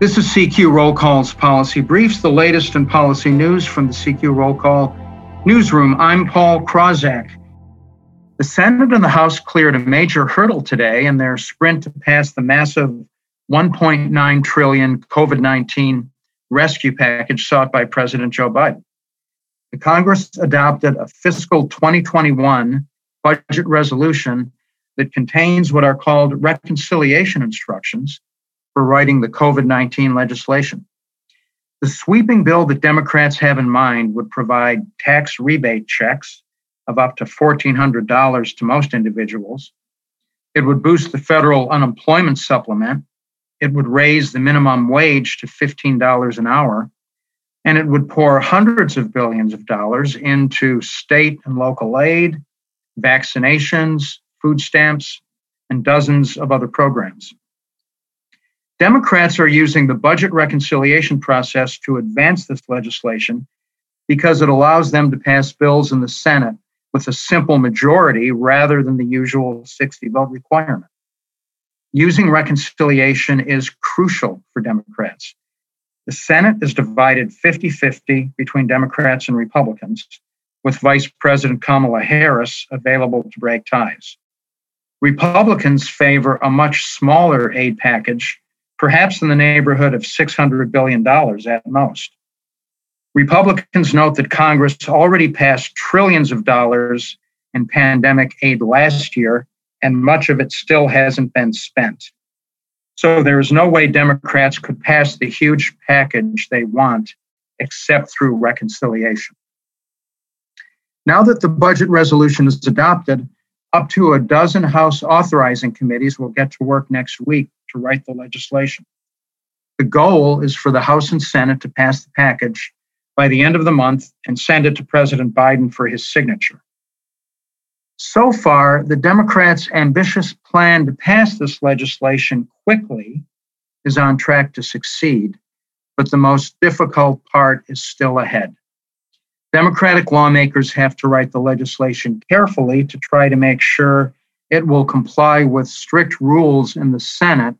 This is CQ Roll Call's Policy Briefs, the latest in policy news from the CQ Roll Call newsroom. I'm Paul Krawzak. The Senate and the House cleared a major hurdle today in their sprint to pass the massive 1.9 trillion COVID-19 rescue package sought by President Joe Biden. The Congress adopted a fiscal 2021 budget resolution that contains what are called reconciliation instructions for writing the COVID 19 legislation. The sweeping bill that Democrats have in mind would provide tax rebate checks of up to $1,400 to most individuals. It would boost the federal unemployment supplement. It would raise the minimum wage to $15 an hour. And it would pour hundreds of billions of dollars into state and local aid, vaccinations, food stamps, and dozens of other programs. Democrats are using the budget reconciliation process to advance this legislation because it allows them to pass bills in the Senate with a simple majority rather than the usual 60 vote requirement. Using reconciliation is crucial for Democrats. The Senate is divided 50 50 between Democrats and Republicans, with Vice President Kamala Harris available to break ties. Republicans favor a much smaller aid package perhaps in the neighborhood of $600 billion at most. Republicans note that Congress already passed trillions of dollars in pandemic aid last year, and much of it still hasn't been spent. So there is no way Democrats could pass the huge package they want except through reconciliation. Now that the budget resolution is adopted, up to a dozen House authorizing committees will get to work next week to write the legislation. The goal is for the House and Senate to pass the package by the end of the month and send it to President Biden for his signature. So far, the Democrats' ambitious plan to pass this legislation quickly is on track to succeed, but the most difficult part is still ahead. Democratic lawmakers have to write the legislation carefully to try to make sure it will comply with strict rules in the Senate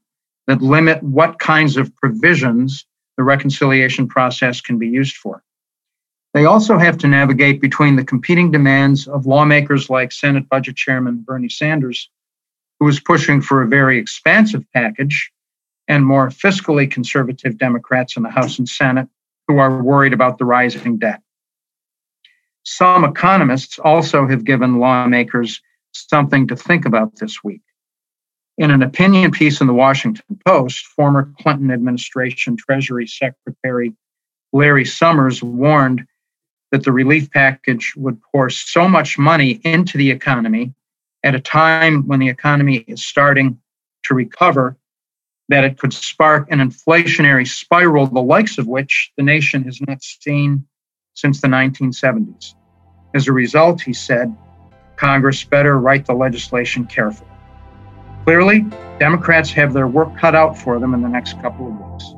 that limit what kinds of provisions the reconciliation process can be used for. They also have to navigate between the competing demands of lawmakers like Senate Budget Chairman Bernie Sanders, who is pushing for a very expansive package, and more fiscally conservative Democrats in the House and Senate who are worried about the rising debt. Some economists also have given lawmakers something to think about this week. In an opinion piece in the Washington Post, former Clinton administration Treasury Secretary Larry Summers warned that the relief package would pour so much money into the economy at a time when the economy is starting to recover that it could spark an inflationary spiral, the likes of which the nation has not seen since the 1970s. As a result, he said, Congress better write the legislation carefully. Clearly, Democrats have their work cut out for them in the next couple of weeks.